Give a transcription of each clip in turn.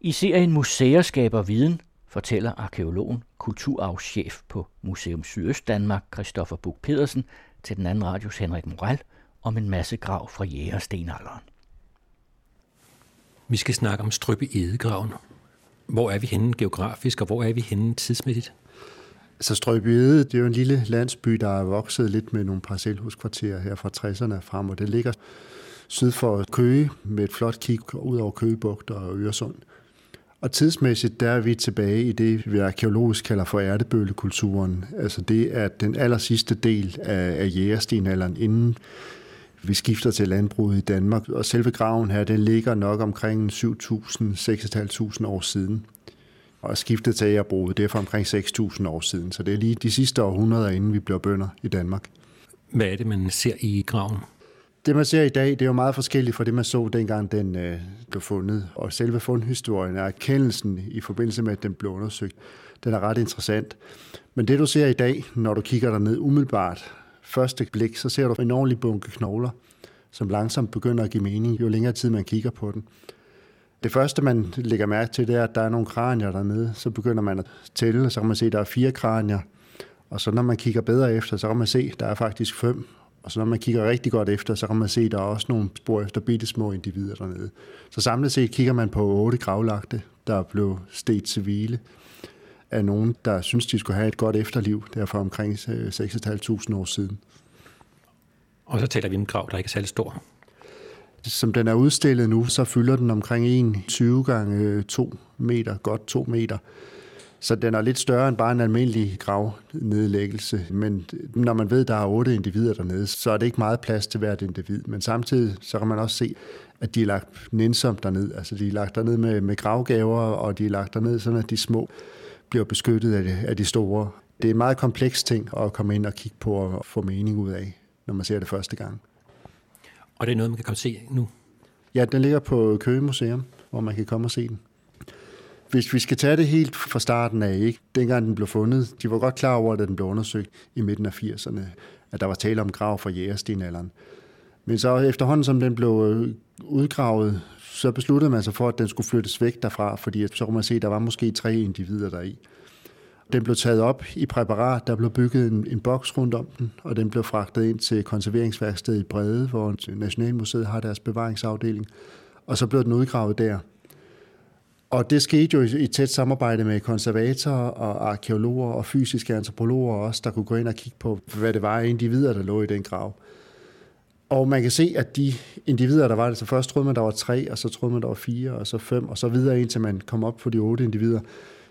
I serien Museer skaber viden fortæller arkeologen, kulturarvschef på Museum Sydøst Danmark, Christoffer Buk Pedersen, til den anden radios Henrik Moral om en masse grav fra jægerstenalderen. Vi skal snakke om Strøbe Edegraven. Hvor er vi henne geografisk, og hvor er vi henne tidsmæssigt? Så Strøbjede, det er jo en lille landsby, der er vokset lidt med nogle parcelhuskvarterer her fra 60'erne frem, og det ligger syd for Køge med et flot kig ud over Køgebugt og Øresund. Og tidsmæssigt, der er vi tilbage i det, vi arkeologisk kalder for ærtebøllekulturen. Altså det er den aller sidste del af, af jægerstenalderen, inden vi skifter til landbruget i Danmark. Og selve graven her, den ligger nok omkring 7.000-6.500 år siden. Og skiftet til jægerbruget, det er for omkring 6.000 år siden. Så det er lige de sidste århundreder, inden vi bliver bønder i Danmark. Hvad er det, man ser i graven? Det, man ser i dag, det er jo meget forskelligt fra det, man så dengang den øh, blev fundet. Og selve fundhistorien er erkendelsen i forbindelse med, at den blev undersøgt. Den er ret interessant. Men det, du ser i dag, når du kigger der ned umiddelbart, første blik, så ser du en ordentlig bunke knogler, som langsomt begynder at give mening, jo længere tid man kigger på den. Det første, man lægger mærke til, det er, at der er nogle kranier dernede. Så begynder man at tælle, og så kan man se, at der er fire kranier. Og så når man kigger bedre efter, så kan man se, at der er faktisk fem. Og så når man kigger rigtig godt efter, så kan man se, at der er også nogle spor efter bitte små individer dernede. Så samlet set kigger man på otte gravlagte, der blev stedt til hvile af nogen, der synes, de skulle have et godt efterliv, derfor omkring 6.500 år siden. Og så taler vi om en grav, der ikke er særlig stor. Som den er udstillet nu, så fylder den omkring 1,20 gange 2 meter, godt 2 meter. Så den er lidt større end bare en almindelig gravnedlæggelse. Men når man ved, at der er otte individer dernede, så er det ikke meget plads til hvert individ. Men samtidig så kan man også se, at de er lagt nænsomt derned. Altså de er lagt derned med, med gravgaver, og de er lagt derned, sådan at de små bliver beskyttet af de, af de store. Det er en meget kompleks ting at komme ind og kigge på og få mening ud af, når man ser det første gang. Og det er noget, man kan komme se nu? Ja, den ligger på Køge Museum, hvor man kan komme og se den. Hvis vi skal tage det helt fra starten af, ikke? dengang den blev fundet, de var godt klar over, at den blev undersøgt i midten af 80'erne, at der var tale om grav fra jægerstenalderen. Men så efterhånden, som den blev øh, udgravet, så besluttede man sig for, at den skulle flyttes væk derfra, fordi så kunne man se, at der var måske tre individer deri. Den blev taget op i præparat, der blev bygget en, en boks rundt om den, og den blev fragtet ind til konserveringsværkstedet i Brede, hvor Nationalmuseet har deres bevaringsafdeling, og så blev den udgravet der. Og det skete jo i tæt samarbejde med konservatorer og arkeologer og fysiske antropologer også, der kunne gå ind og kigge på, hvad det var af individer, der lå i den grav. Og man kan se, at de individer, der var det, så først troede man, der var tre, og så troede man, der var fire, og så fem, og så videre indtil man kom op på de otte individer.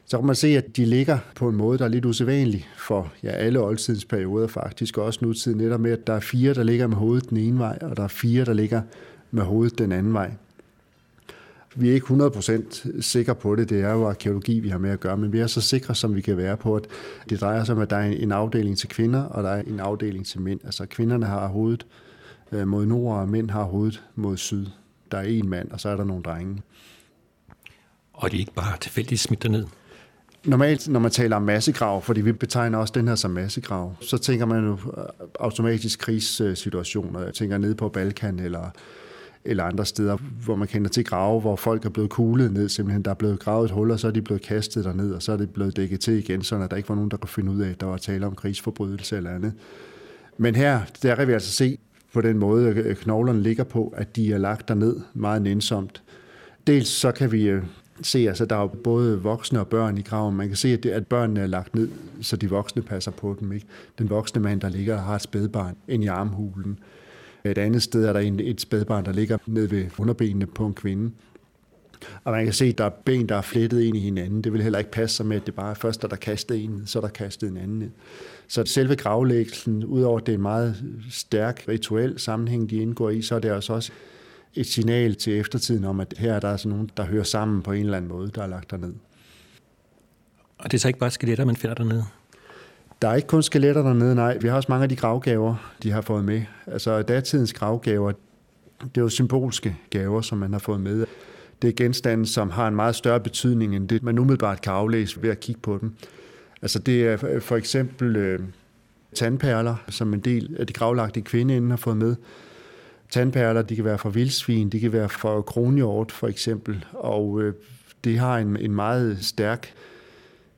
Så kan man se, at de ligger på en måde, der er lidt usædvanlig for ja, alle oldtidens perioder faktisk, og også nutiden netop med, at der er fire, der ligger med hovedet den ene vej, og der er fire, der ligger med hovedet den anden vej. Vi er ikke 100% sikre på det, det er jo arkeologi, vi har med at gøre, men vi er så sikre, som vi kan være på, at det drejer sig om, at der er en afdeling til kvinder, og der er en afdeling til mænd. Altså kvinderne har hovedet øh, mod nord, og mænd har hovedet mod syd. Der er en mand, og så er der nogle drenge. Og det er ikke bare tilfældigt smidt ned. Normalt, når man taler om massegrav, fordi vi betegner også den her som massegrav, så tænker man jo automatisk krigssituationer. Jeg tænker ned på Balkan eller eller andre steder, hvor man kender til grave, hvor folk er blevet kuglet ned, simpelthen der er blevet gravet et hul, og så er de blevet kastet derned, og så er det blevet dækket til igen, så der ikke var nogen, der kunne finde ud af, at der var tale om krigsforbrydelse eller andet. Men her, der kan vi altså se på den måde, at knoglerne ligger på, at de er lagt derned meget nænsomt. Dels så kan vi øh, se, altså der er både voksne og børn i graven. Man kan se, at, det, at børnene er lagt ned, så de voksne passer på dem. Ikke? Den voksne mand, der ligger, har et spædbarn ind i armhulen. Et andet sted er der en, et spædbarn, der ligger ned ved underbenene på en kvinde. Og man kan se, at der er ben, der er flettet ind i hinanden. Det vil heller ikke passe sig med, at det bare er først, er der kastet en så er der kastet en anden ned. Så selve gravlæggelsen, udover at det er en meget stærk rituel sammenhæng, de indgår i, så er det altså også et signal til eftertiden om, at her er der altså nogen, der hører sammen på en eller anden måde, der er lagt derned. Og det er så ikke bare skeletter, man finder dernede? Der er ikke kun skeletter dernede, nej. Vi har også mange af de gravgaver, de har fået med. Altså datidens gravgaver, det er jo symbolske gaver, som man har fået med. Det er genstande, som har en meget større betydning, end det man umiddelbart kan aflæse ved at kigge på dem. Altså det er for eksempel øh, tandperler, som en del af de gravlagte kvindeenden har fået med. tandperler, de kan være fra vildsvin, de kan være fra kronhjort for eksempel, og øh, det har en, en meget stærk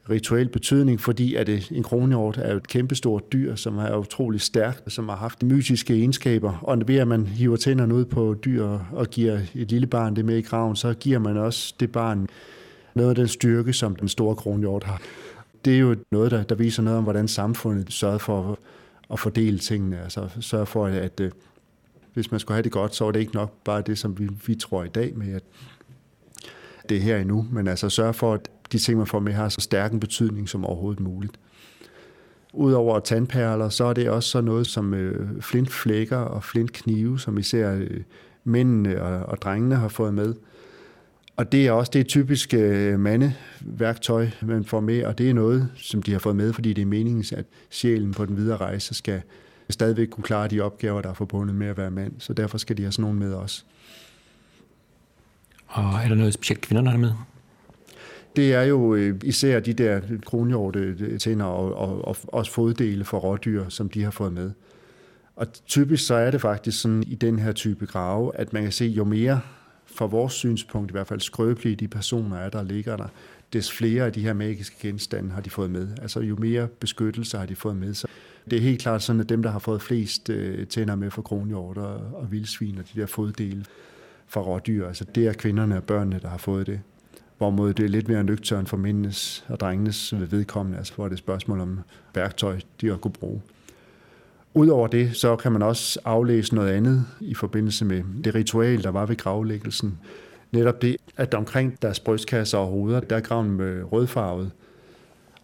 rituel betydning, fordi at øh, en kronhjort er et kæmpestort dyr, som er utrolig stærkt, som har haft mytiske egenskaber. Og ved at man hiver tænderne ud på dyr og giver et lille barn det med i graven, så giver man også det barn noget af den styrke, som den store kronhjort har. Det er jo noget, der, der viser noget om, hvordan samfundet sørger for at fordele tingene. Altså sørge for, at, at hvis man skulle have det godt, så var det ikke nok bare det, som vi, vi tror i dag med, at det er her endnu, men altså sørge for, at de ting, man får med, har så stærk en betydning som overhovedet muligt. Udover tandperler, så er det også sådan noget som øh, flintflækker og flintknive, som især øh, mændene og, og drengene har fået med. Og det er også det typiske øh, mandeværktøj, man får med, og det er noget, som de har fået med, fordi det er meningen, at sjælen på den videre rejse skal stadigvæk kunne klare de opgaver, der er forbundet med at være mand. Så derfor skal de have sådan nogen med også. Og er der noget specielt kvinderne har med? Det er jo øh, især de der kronhjorte øh, tænder og, og, og også foddele for rådyr, som de har fået med. Og typisk så er det faktisk sådan i den her type grave, at man kan se, jo mere fra vores synspunkt i hvert fald skrøbelige de personer er, der ligger der, des flere af de her magiske genstande har de fået med. Altså jo mere beskyttelse har de fået med. sig. det er helt klart sådan, at dem, der har fået flest øh, tænder med for kronhjorter og, og vildsvin og de der foddele fra rådyr, altså det er kvinderne og børnene, der har fået det. Hvorimod det er lidt mere nøgtørn for mændenes og drengenes vedkommende, altså hvor det er et spørgsmål om værktøj, de har kunne bruge. Udover det, så kan man også aflæse noget andet i forbindelse med det ritual, der var ved gravlæggelsen. Netop det, at omkring deres brystkasser og hoveder, der er graven med rødfarvet.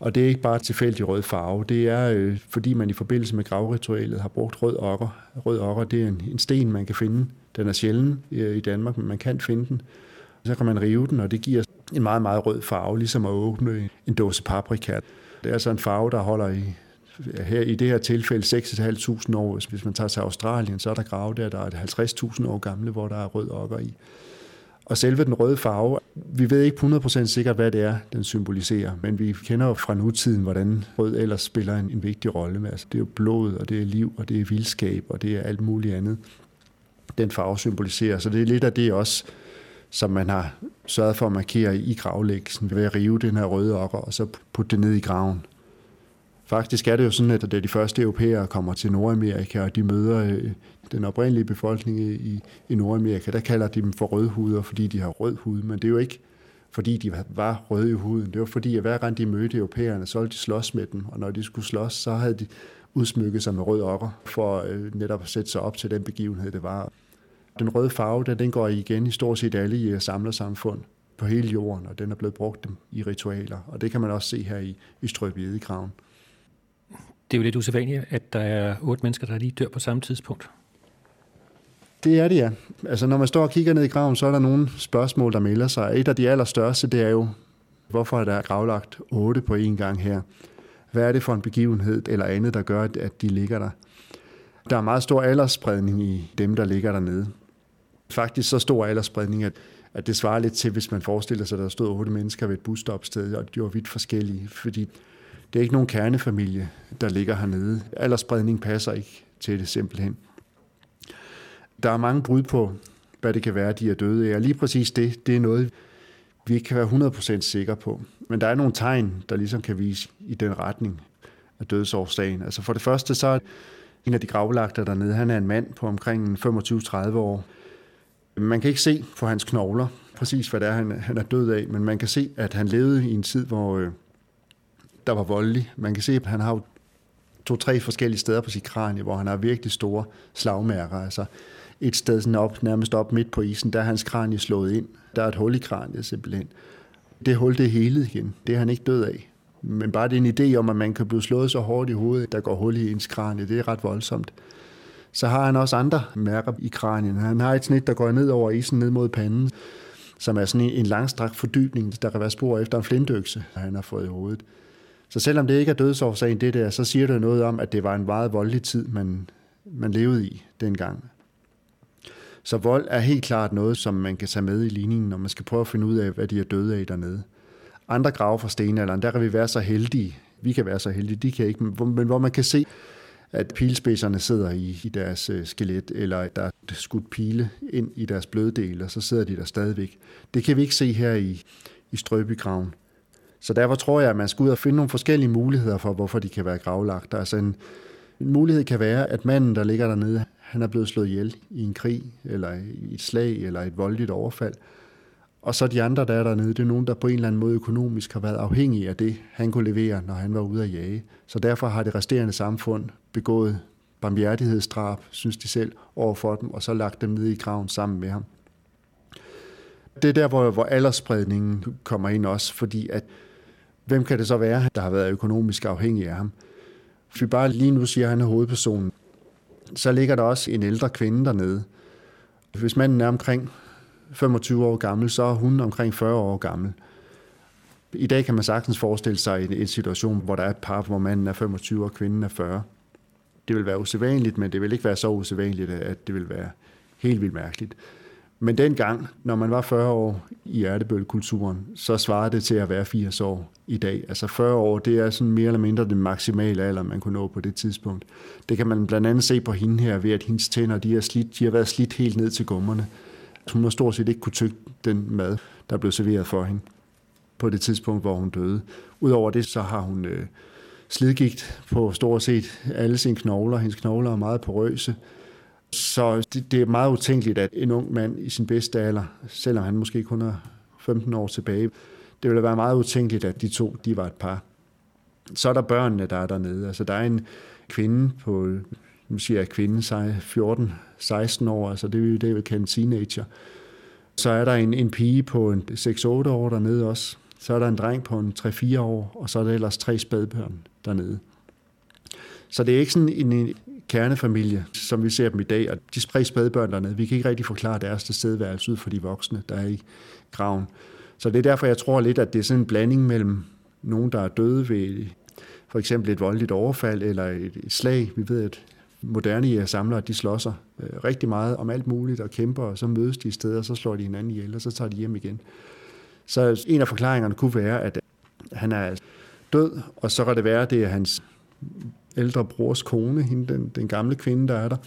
Og det er ikke bare tilfældig rød farve, det er øh, fordi man i forbindelse med gravritualet har brugt rød okker. Rød okker, det er en, en sten, man kan finde. Den er sjælden øh, i Danmark, men man kan finde den. Så kan man rive den, og det giver en meget, meget rød farve, ligesom at åbne en dåse paprika. Det er altså en farve, der holder i, her, i det her tilfælde 6.500 år. Hvis man tager til Australien, så er der grave der, der er 50.000 år gamle, hvor der er rød okker i. Og selve den røde farve, vi ved ikke 100% sikkert, hvad det er, den symboliserer, men vi kender jo fra nutiden, hvordan rød ellers spiller en, en vigtig rolle. Altså, det er jo blod, og det er liv, og det er vildskab, og det er alt muligt andet, den farve symboliserer. Så det er lidt af det også, som man har sørget for at markere i gravlæggelsen ved at rive den her røde okker og så putte det ned i graven. Faktisk er det jo sådan, at da de første europæere kommer til Nordamerika, og de møder øh, den oprindelige befolkning i, i Nordamerika, der kalder de dem for rødhuder, fordi de har rød hud. Men det er jo ikke, fordi de var røde i huden. Det var fordi, at hver gang de mødte europæerne, så ville de slås med dem. Og når de skulle slås, så havde de udsmykket sig med rød okker, for øh, netop at sætte sig op til den begivenhed, det var. Den røde farve, den, den går igen i stort set alle i samlersamfund på hele jorden, og den er blevet brugt i ritualer. Og det kan man også se her i, i Strøby Graven. Det er jo lidt usædvanligt, at der er otte mennesker, der lige dør på samme tidspunkt. Det er det, ja. Altså, når man står og kigger ned i graven, så er der nogle spørgsmål, der melder sig. Et af de allerstørste, det er jo, hvorfor er der gravlagt otte på én gang her? Hvad er det for en begivenhed eller andet, der gør, at de ligger der? Der er meget stor aldersspredning i dem, der ligger dernede. Faktisk så stor aldersspredning, at, at det svarer lidt til, hvis man forestiller sig, at der stod otte mennesker ved et busstopsted, og de var vidt forskellige, fordi det er ikke nogen kernefamilie, der ligger hernede. Aldersspredning passer ikke til det simpelthen. Der er mange brud på, hvad det kan være, de er døde af, og lige præcis det, det er noget, vi ikke kan være 100% sikre på. Men der er nogle tegn, der ligesom kan vise i den retning af dødsårsagen. Altså for det første, så er en af de gravlagter dernede, han er en mand på omkring 25-30 år. Man kan ikke se på hans knogler præcis, hvad det er, han, han er død af, men man kan se, at han levede i en tid, hvor øh, der var voldelig. Man kan se, at han har to-tre forskellige steder på sit kranie, hvor han har virkelig store slagmærker. Altså et sted sådan op, nærmest op midt på isen, der er hans kranie slået ind. Der er et hul i kraniet simpelthen. Det hul, det hele igen. Det er han ikke død af. Men bare det er en idé om, at man kan blive slået så hårdt i hovedet, der går hul i ens kranie, det er ret voldsomt. Så har han også andre mærker i kranien. Han har et snit, der går ned over isen, ned mod panden, som er sådan en langstrakt fordybning, der kan være spor efter en flintøkse, han har fået i hovedet. Så selvom det ikke er dødsårsagen, det der, så siger det noget om, at det var en meget voldelig tid, man, man levede i dengang. Så vold er helt klart noget, som man kan tage med i ligningen, når man skal prøve at finde ud af, hvad de er døde af dernede. Andre grave fra stenalderen, der kan vi være så heldige, vi kan være så heldige, de kan ikke, men hvor man kan se, at pilspidserne sidder i, i deres øh, skelet, eller at der er skudt pile ind i deres bløddel, og så sidder de der stadigvæk. Det kan vi ikke se her i, i Strøbygraven. Så derfor tror jeg, at man skal ud og finde nogle forskellige muligheder for, hvorfor de kan være gravlagt. Altså en, en mulighed kan være, at manden, der ligger dernede, han er blevet slået ihjel i en krig, eller i et slag, eller et voldeligt overfald. Og så de andre, der er dernede, det er nogen, der på en eller anden måde økonomisk har været afhængige af det, han kunne levere, når han var ude at jage. Så derfor har det resterende samfund begået barmhjertighedsdrab, synes de selv, over for dem, og så lagt dem ned i graven sammen med ham. Det er der, hvor, hvor aldersspredningen kommer ind også, fordi at, hvem kan det så være, der har været økonomisk afhængig af ham? Hvis vi bare lige nu siger, at han er hovedpersonen, så ligger der også en ældre kvinde dernede. Hvis manden er omkring 25 år gammel, så er hun omkring 40 år gammel. I dag kan man sagtens forestille sig en, en situation, hvor der er et par, hvor manden er 25 og kvinden er 40. Det vil være usædvanligt, men det vil ikke være så usædvanligt, at det vil være helt vildt mærkeligt. Men dengang, når man var 40 år i hjertebølkulturen, så svarede det til at være 80 år i dag. Altså 40 år, det er sådan mere eller mindre den maksimale alder, man kunne nå på det tidspunkt. Det kan man blandt andet se på hende her, ved at hendes tænder, de, er slidt, de har været slidt helt ned til gummerne. Hun har stort set ikke kunne tygge den mad, der blev serveret for hende på det tidspunkt, hvor hun døde. Udover det, så har hun øh, slidgigt på stort set alle sine knogler. Hendes knogler er meget porøse. Så det, det er meget utænkeligt, at en ung mand i sin bedste alder, selvom han måske kun er 15 år tilbage, det ville være meget utænkeligt, at de to de var et par. Så er der børnene, der er dernede. Altså, der er en kvinde på, nu siger jeg kvinde, 14-16 år, altså det, det er jo en teenager. Så er der en, en pige på en 6-8 år dernede også. Så er der en dreng på en 3-4 år, og så er der ellers tre spædbørn dernede. Så det er ikke sådan en, kernefamilie, som vi ser dem i dag, og de tre spædbørn dernede, vi kan ikke rigtig forklare deres tilstedeværelse ud for de voksne, der er i graven. Så det er derfor, jeg tror lidt, at det er sådan en blanding mellem nogen, der er døde ved for eksempel et voldeligt overfald eller et, et slag. Vi ved, at moderne samlere, de slår sig øh, rigtig meget om alt muligt og kæmper, og så mødes de i steder, og så slår de hinanden ihjel, og så tager de hjem igen. Så en af forklaringerne kunne være, at han er død, og så kan det være, at det er hans ældre brors kone, hende, den, den gamle kvinde, der er der.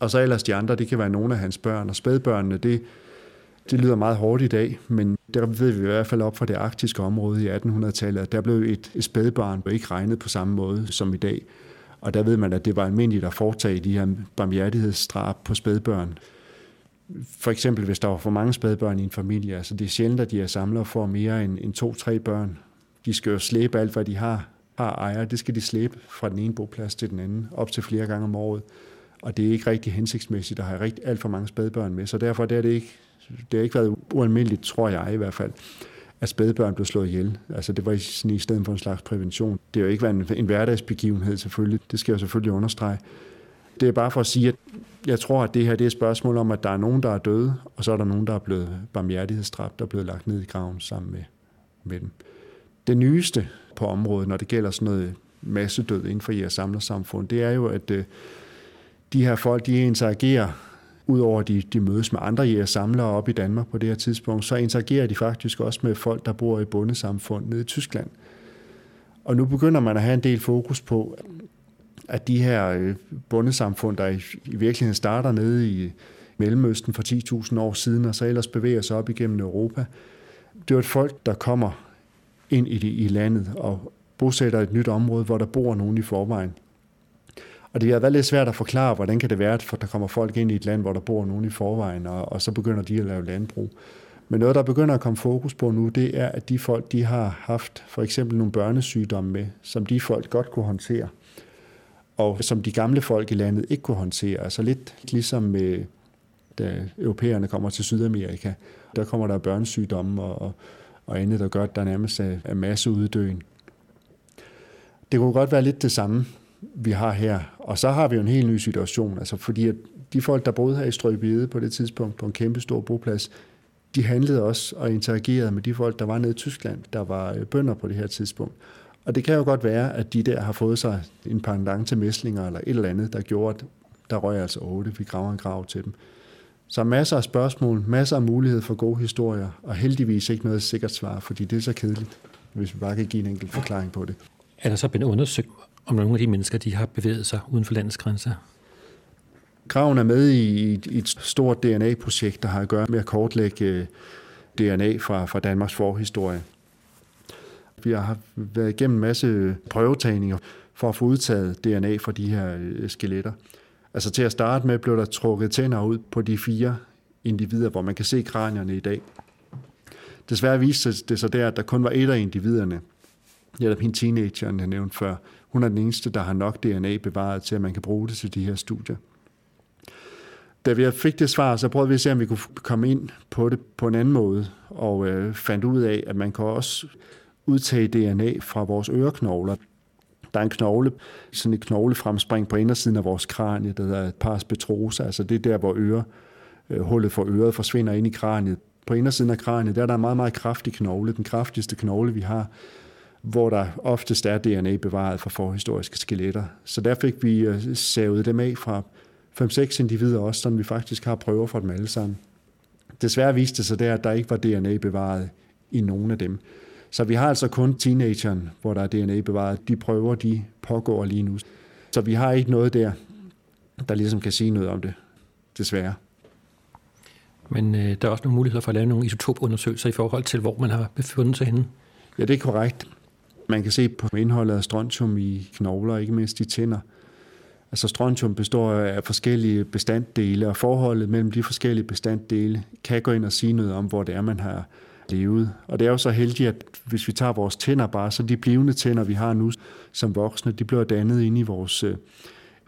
Og så ellers de andre, det kan være nogle af hans børn. Og spædbørnene, det, det lyder meget hårdt i dag, men der ved vi i hvert fald op fra det arktiske område i 1800-tallet, at der blev et, et spædbarn ikke regnet på samme måde som i dag. Og der ved man, at det var almindeligt at foretage de her barmhjertighedsdrab på spædbørn. For eksempel, hvis der var for mange spædbørn i en familie, altså det er sjældent, at de er samlet for mere end, end to-tre børn. De skal jo slæbe alt, hvad de har har ejer, det skal de slæbe fra den ene boplads til den anden, op til flere gange om året. Og det er ikke rigtig hensigtsmæssigt at have rigtig, alt for mange spædbørn med, så derfor det er det ikke, det har ikke været ualmindeligt, tror jeg i hvert fald, at spædbørn blev slået ihjel. Altså det var sådan i stedet for en slags prævention. Det har jo ikke været en, en hverdagsbegivenhed selvfølgelig, det skal jeg selvfølgelig understrege. Det er bare for at sige, at jeg tror, at det her det er et spørgsmål om, at der er nogen, der er døde, og så er der nogen, der er blevet barmhjertighedsdræbt, der blevet lagt ned i graven sammen med, med dem. Det nyeste på området, når det gælder sådan noget massedød inden for jeres samlersamfund, det er jo, at øh, de her folk, de interagerer, udover at de, de mødes med andre jeres samlere op i Danmark på det her tidspunkt, så interagerer de faktisk også med folk, der bor i bundesamfund nede i Tyskland. Og nu begynder man at have en del fokus på, at de her øh, bundesamfund, der i, i virkeligheden starter nede i Mellemøsten for 10.000 år siden, og så ellers bevæger sig op igennem Europa, det er et folk, der kommer ind i, det, i landet og bosætter et nyt område, hvor der bor nogen i forvejen. Og det har været lidt svært at forklare, hvordan kan det være, at der kommer folk ind i et land, hvor der bor nogen i forvejen, og, og så begynder de at lave landbrug. Men noget, der begynder at komme fokus på nu, det er, at de folk, de har haft for eksempel nogle børnesygdomme med, som de folk godt kunne håndtere, og som de gamle folk i landet ikke kunne håndtere. Altså lidt ligesom med, da europæerne kommer til Sydamerika, der kommer der børnesygdomme og, og og andet, der gør, at der nærmest er masse uddøen. Det kunne godt være lidt det samme, vi har her. Og så har vi jo en helt ny situation, altså fordi at de folk, der boede her i Strøbide på det tidspunkt på en kæmpe stor boplads, de handlede også og interagerede med de folk, der var nede i Tyskland, der var øh, bønder på det her tidspunkt. Og det kan jo godt være, at de der har fået sig en pendant til mæslinger eller et eller andet, der gjorde, at der røg altså otte. Vi graver en grav til dem. Så masser af spørgsmål, masser af mulighed for gode historier, og heldigvis ikke noget sikkert svar, fordi det er så kedeligt, hvis vi bare kan give en enkelt forklaring på det. Er der så blevet undersøgt, om nogle af de mennesker, de har bevæget sig uden for landets grænser. Graven er med i et stort DNA-projekt, der har at gøre med at kortlægge øh, DNA fra, fra Danmarks forhistorie. Vi har været igennem en masse prøvetagninger for at få udtaget DNA fra de her øh, skeletter. Altså til at starte med blev der trukket tænder ud på de fire individer, hvor man kan se kranierne i dag. Desværre viste det sig der, at der kun var et af individerne, netop hende teenageren, jeg nævnte før. Hun er den eneste, der har nok DNA bevaret til, at man kan bruge det til de her studier. Da vi fik det svar, så prøvede vi at se, om vi kunne komme ind på det på en anden måde, og øh, fandt ud af, at man kan også udtage DNA fra vores øreknogler. Der er en knogle, sådan et knoglefremspring på indersiden af vores kranie, der hedder pars petrosa, altså det er der, hvor øre, øh, hullet for øret forsvinder ind i kraniet. På indersiden af kraniet, der er der en meget, meget kraftig knogle, den kraftigste knogle, vi har, hvor der oftest er DNA bevaret fra forhistoriske skeletter. Så der fik vi øh, savet dem af fra 5-6 individer også, som vi faktisk har prøver for dem alle sammen. Desværre viste det sig der, at der ikke var DNA bevaret i nogen af dem. Så vi har altså kun teenageren, hvor der er DNA bevaret. De prøver, de pågår lige nu. Så vi har ikke noget der, der ligesom kan sige noget om det, desværre. Men øh, der er også nogle muligheder for at lave nogle isotopundersøgelser i forhold til, hvor man har befundet sig henne. Ja, det er korrekt. Man kan se på indholdet af strontium i knogler, ikke mindst i tænder. Altså strontium består af forskellige bestanddele, og forholdet mellem de forskellige bestanddele kan gå ind og sige noget om, hvor det er, man har levet. Og det er jo så heldigt, at hvis vi tager vores tænder bare, så de blivende tænder, vi har nu som voksne, de bliver dannet inde i vores øh,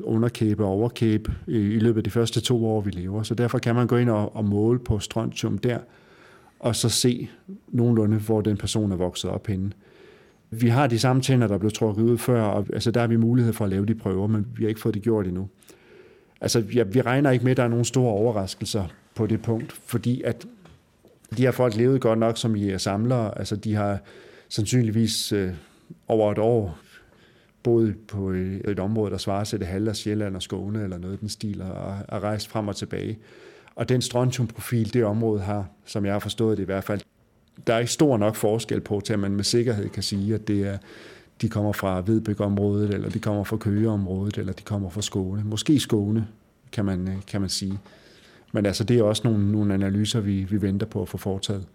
underkæbe og overkæbe i løbet af de første to år, vi lever. Så derfor kan man gå ind og, og måle på strontium der, og så se nogenlunde, hvor den person er vokset op henne. Vi har de samme tænder, der blev trukket ud før, og altså, der har vi mulighed for at lave de prøver, men vi har ikke fået det gjort endnu. Altså, ja, vi regner ikke med, at der er nogen store overraskelser på det punkt, fordi at de her folk levede godt nok som I er samlere. Altså, de har sandsynligvis øh, over et år boet på øh, et område, der svarer til det halve af Sjælland og Skåne eller noget den stil, og er rejst frem og tilbage. Og den strontiumprofil, det område har, som jeg har forstået det i hvert fald, der er ikke stor nok forskel på, til at man med sikkerhed kan sige, at det er, de kommer fra Vedbæk-området, eller de kommer fra Køgeområdet, eller de kommer fra Skåne. Måske Skåne, kan man, kan man sige. Men altså, det er også nogle, nogle analyser, vi, vi venter på at få foretaget.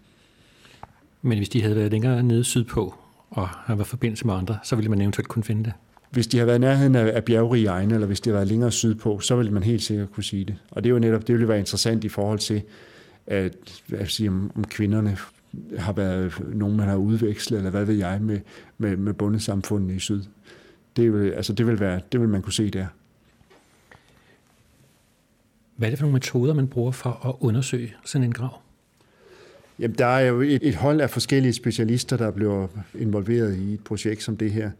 Men hvis de havde været længere nede sydpå, og har været forbindelse med andre, så ville man eventuelt kunne finde det? Hvis de har været i nærheden af, af bjergrige egne, eller hvis de har været længere sydpå, så vil man helt sikkert kunne sige det. Og det er jo netop, det vil være interessant i forhold til, at, at sige, om, om kvinderne har været nogen, man har udvekslet, eller hvad ved jeg, med, med, med bundesamfundet i syd. Det vil, altså det vil, være, det vil man kunne se der. Hvad er det for nogle metoder, man bruger for at undersøge sådan en grav? Jamen, der er jo et, et hold af forskellige specialister, der bliver involveret i et projekt som det her.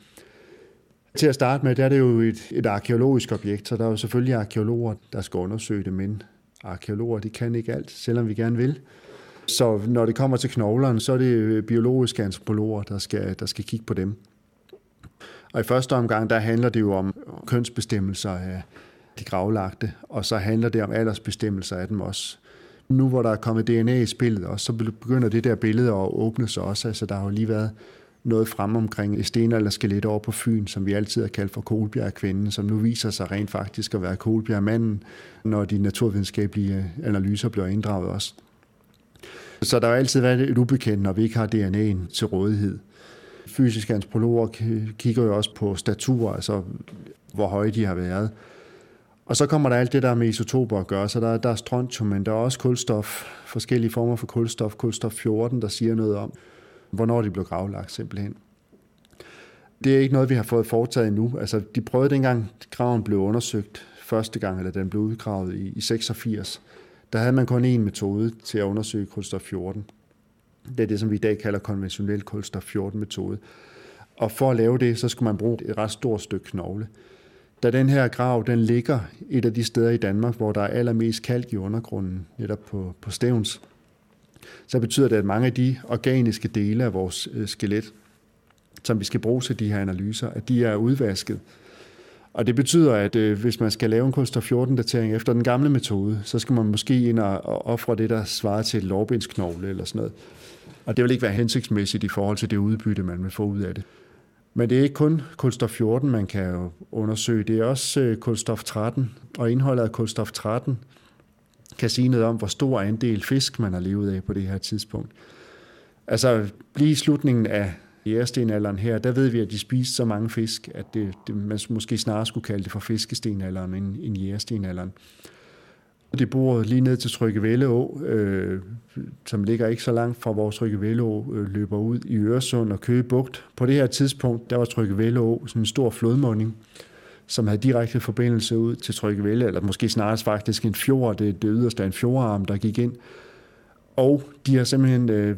Til at starte med, der er det jo et, et arkeologisk objekt, så der er jo selvfølgelig arkeologer, der skal undersøge det, men arkeologer, de kan ikke alt, selvom vi gerne vil. Så når det kommer til knoglerne, så er det øh, biologiske antropologer, der skal, der skal kigge på dem. Og i første omgang, der handler det jo om kønsbestemmelser af de gravlagte, og så handler det om aldersbestemmelser af dem også. Nu hvor der er kommet DNA i spillet også, så begynder det der billede at åbne sig også. Altså der har jo lige været noget frem omkring sten eller over på Fyn, som vi altid har kaldt for Kolbjerg-kvinden, som nu viser sig rent faktisk at være Kolbjerg-manden, når de naturvidenskabelige øh, analyser bliver inddraget også. Så der har altid været et ubekendt, når vi ikke har DNA'en til rådighed. Fysiske antropologer kigger jo også på statur, altså hvor høje de har været. Og så kommer der alt det der med isotoper at gøre, så der, der er strontium, men der er også kulstof, forskellige former for kulstof, kulstof 14, der siger noget om, hvornår de blev gravlagt simpelthen. Det er ikke noget, vi har fået foretaget endnu. Altså, de prøvede dengang, graven blev undersøgt første gang, eller den blev udgravet i, i 86 der havde man kun én metode til at undersøge kulstof 14. Det er det, som vi i dag kalder konventionel kulstof 14-metode. Og for at lave det, så skulle man bruge et ret stort stykke knogle. Da den her grav, den ligger et af de steder i Danmark, hvor der er allermest kalk i undergrunden, netop på, på stævns, så betyder det, at mange af de organiske dele af vores øh, skelet, som vi skal bruge til de her analyser, at de er udvasket. Og det betyder, at øh, hvis man skal lave en kulstof 14-datering efter den gamle metode, så skal man måske ind og, ofre det, der svarer til et lårbindsknogle eller sådan noget. Og det vil ikke være hensigtsmæssigt i forhold til det udbytte, man vil få ud af det. Men det er ikke kun kulstof 14, man kan undersøge. Det er også øh, kulstof 13, og indholdet af kulstof 13 kan sige noget om, hvor stor andel fisk man har levet af på det her tidspunkt. Altså lige i slutningen af jægerstenalderen her, der ved vi, at de spiste så mange fisk, at det, det, man måske snarere skulle kalde det for fiskestenalderen end, end jægerstenalderen. Det bor lige ned til Tryggevælde Å, øh, som ligger ikke så langt fra, hvor Tryggevælde Å øh, løber ud i Øresund og Køge Bugt. På det her tidspunkt, der var Tryggevælde Å sådan en stor flodmunding, som havde direkte forbindelse ud til Tryggevælde, eller måske snarere faktisk en fjord, det, det yderste af en fjordarm, der gik ind. Og de har simpelthen øh,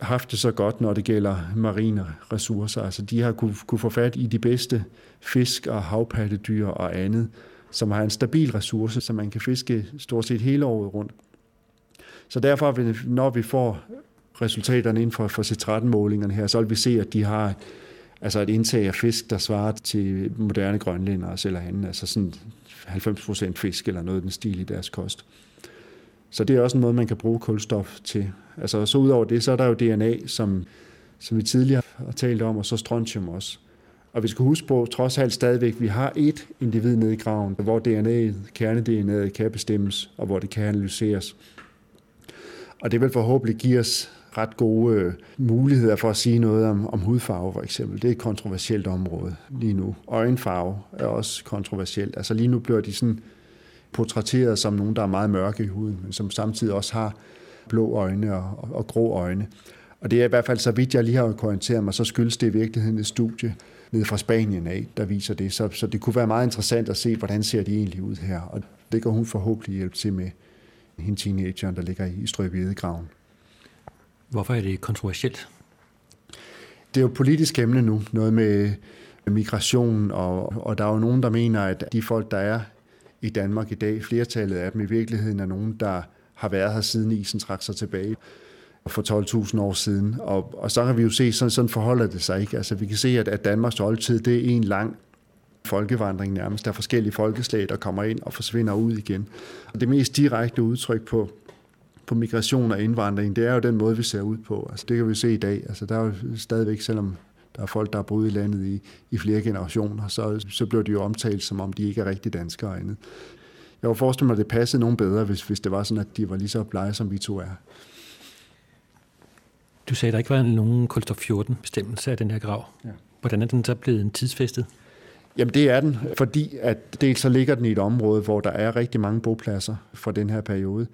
haft det så godt, når det gælder marine ressourcer. Altså de har kunne, kunne få fat i de bedste fisk og havpattedyr og andet, som har en stabil ressource, som man kan fiske stort set hele året rundt. Så derfor, når vi får resultaterne inden for, for C13-målingerne her, så vil vi se, at de har altså et indtag af fisk, der svarer til moderne grønlændere eller anden, altså sådan 90 procent fisk eller noget af den stil i deres kost. Så det er også en måde, man kan bruge kulstof til. Altså, så udover det, så er der jo DNA, som, som vi tidligere har talt om, og så strontium også. Og vi skal huske på, trods alt stadigvæk, vi har et individ nede i graven, hvor DNA'et, kerne-DNA'et kan bestemmes, og hvor det kan analyseres. Og det vil forhåbentlig give os ret gode øh, muligheder for at sige noget om, om hudfarve, for eksempel. Det er et kontroversielt område lige nu. Øjenfarve er også kontroversielt. Altså lige nu bliver de sådan portrætteret som nogen, der er meget mørke i huden, men som samtidig også har blå øjne og, og, og grå øjne. Og det er i hvert fald, så vidt jeg lige har orienteret mig, så skyldes det i virkeligheden et studie ned fra Spanien af, der viser det. Så, så det kunne være meget interessant at se, hvordan ser de egentlig ud her. Og det kan hun forhåbentlig hjælpe til med hende teenageren, der ligger i Strøbjedegraven. Hvorfor er det kontroversielt? Det er jo politisk emne nu, noget med migration, og, og der er jo nogen, der mener, at de folk, der er i Danmark i dag, flertallet af dem i virkeligheden er nogen, der har været her siden isen trak sig tilbage for 12.000 år siden. Og, og så kan vi jo se, sådan, sådan forholder det sig ikke. Altså vi kan se, at, at Danmarks oldtid, det er en lang folkevandring nærmest. Der er forskellige folkeslag, der kommer ind og forsvinder ud igen. Og det mest direkte udtryk på, på migration og indvandring, det er jo den måde, vi ser ud på. Altså, det kan vi se i dag. Altså, der er jo stadigvæk, selvom der er folk, der har boet i landet i, i flere generationer, så, så bliver de jo omtalt, som om de ikke er rigtig danskere og andet. Jeg var forestille mig, at det passede nogen bedre, hvis, hvis det var sådan, at de var lige så blege, som vi to er. Du sagde, at der ikke var nogen kulstof 14 bestemmelse af den her grav. Ja. Hvordan er den så blevet en tidsfæstet? Jamen det er den, fordi at dels så ligger den i et område, hvor der er rigtig mange bopladser fra den her periode.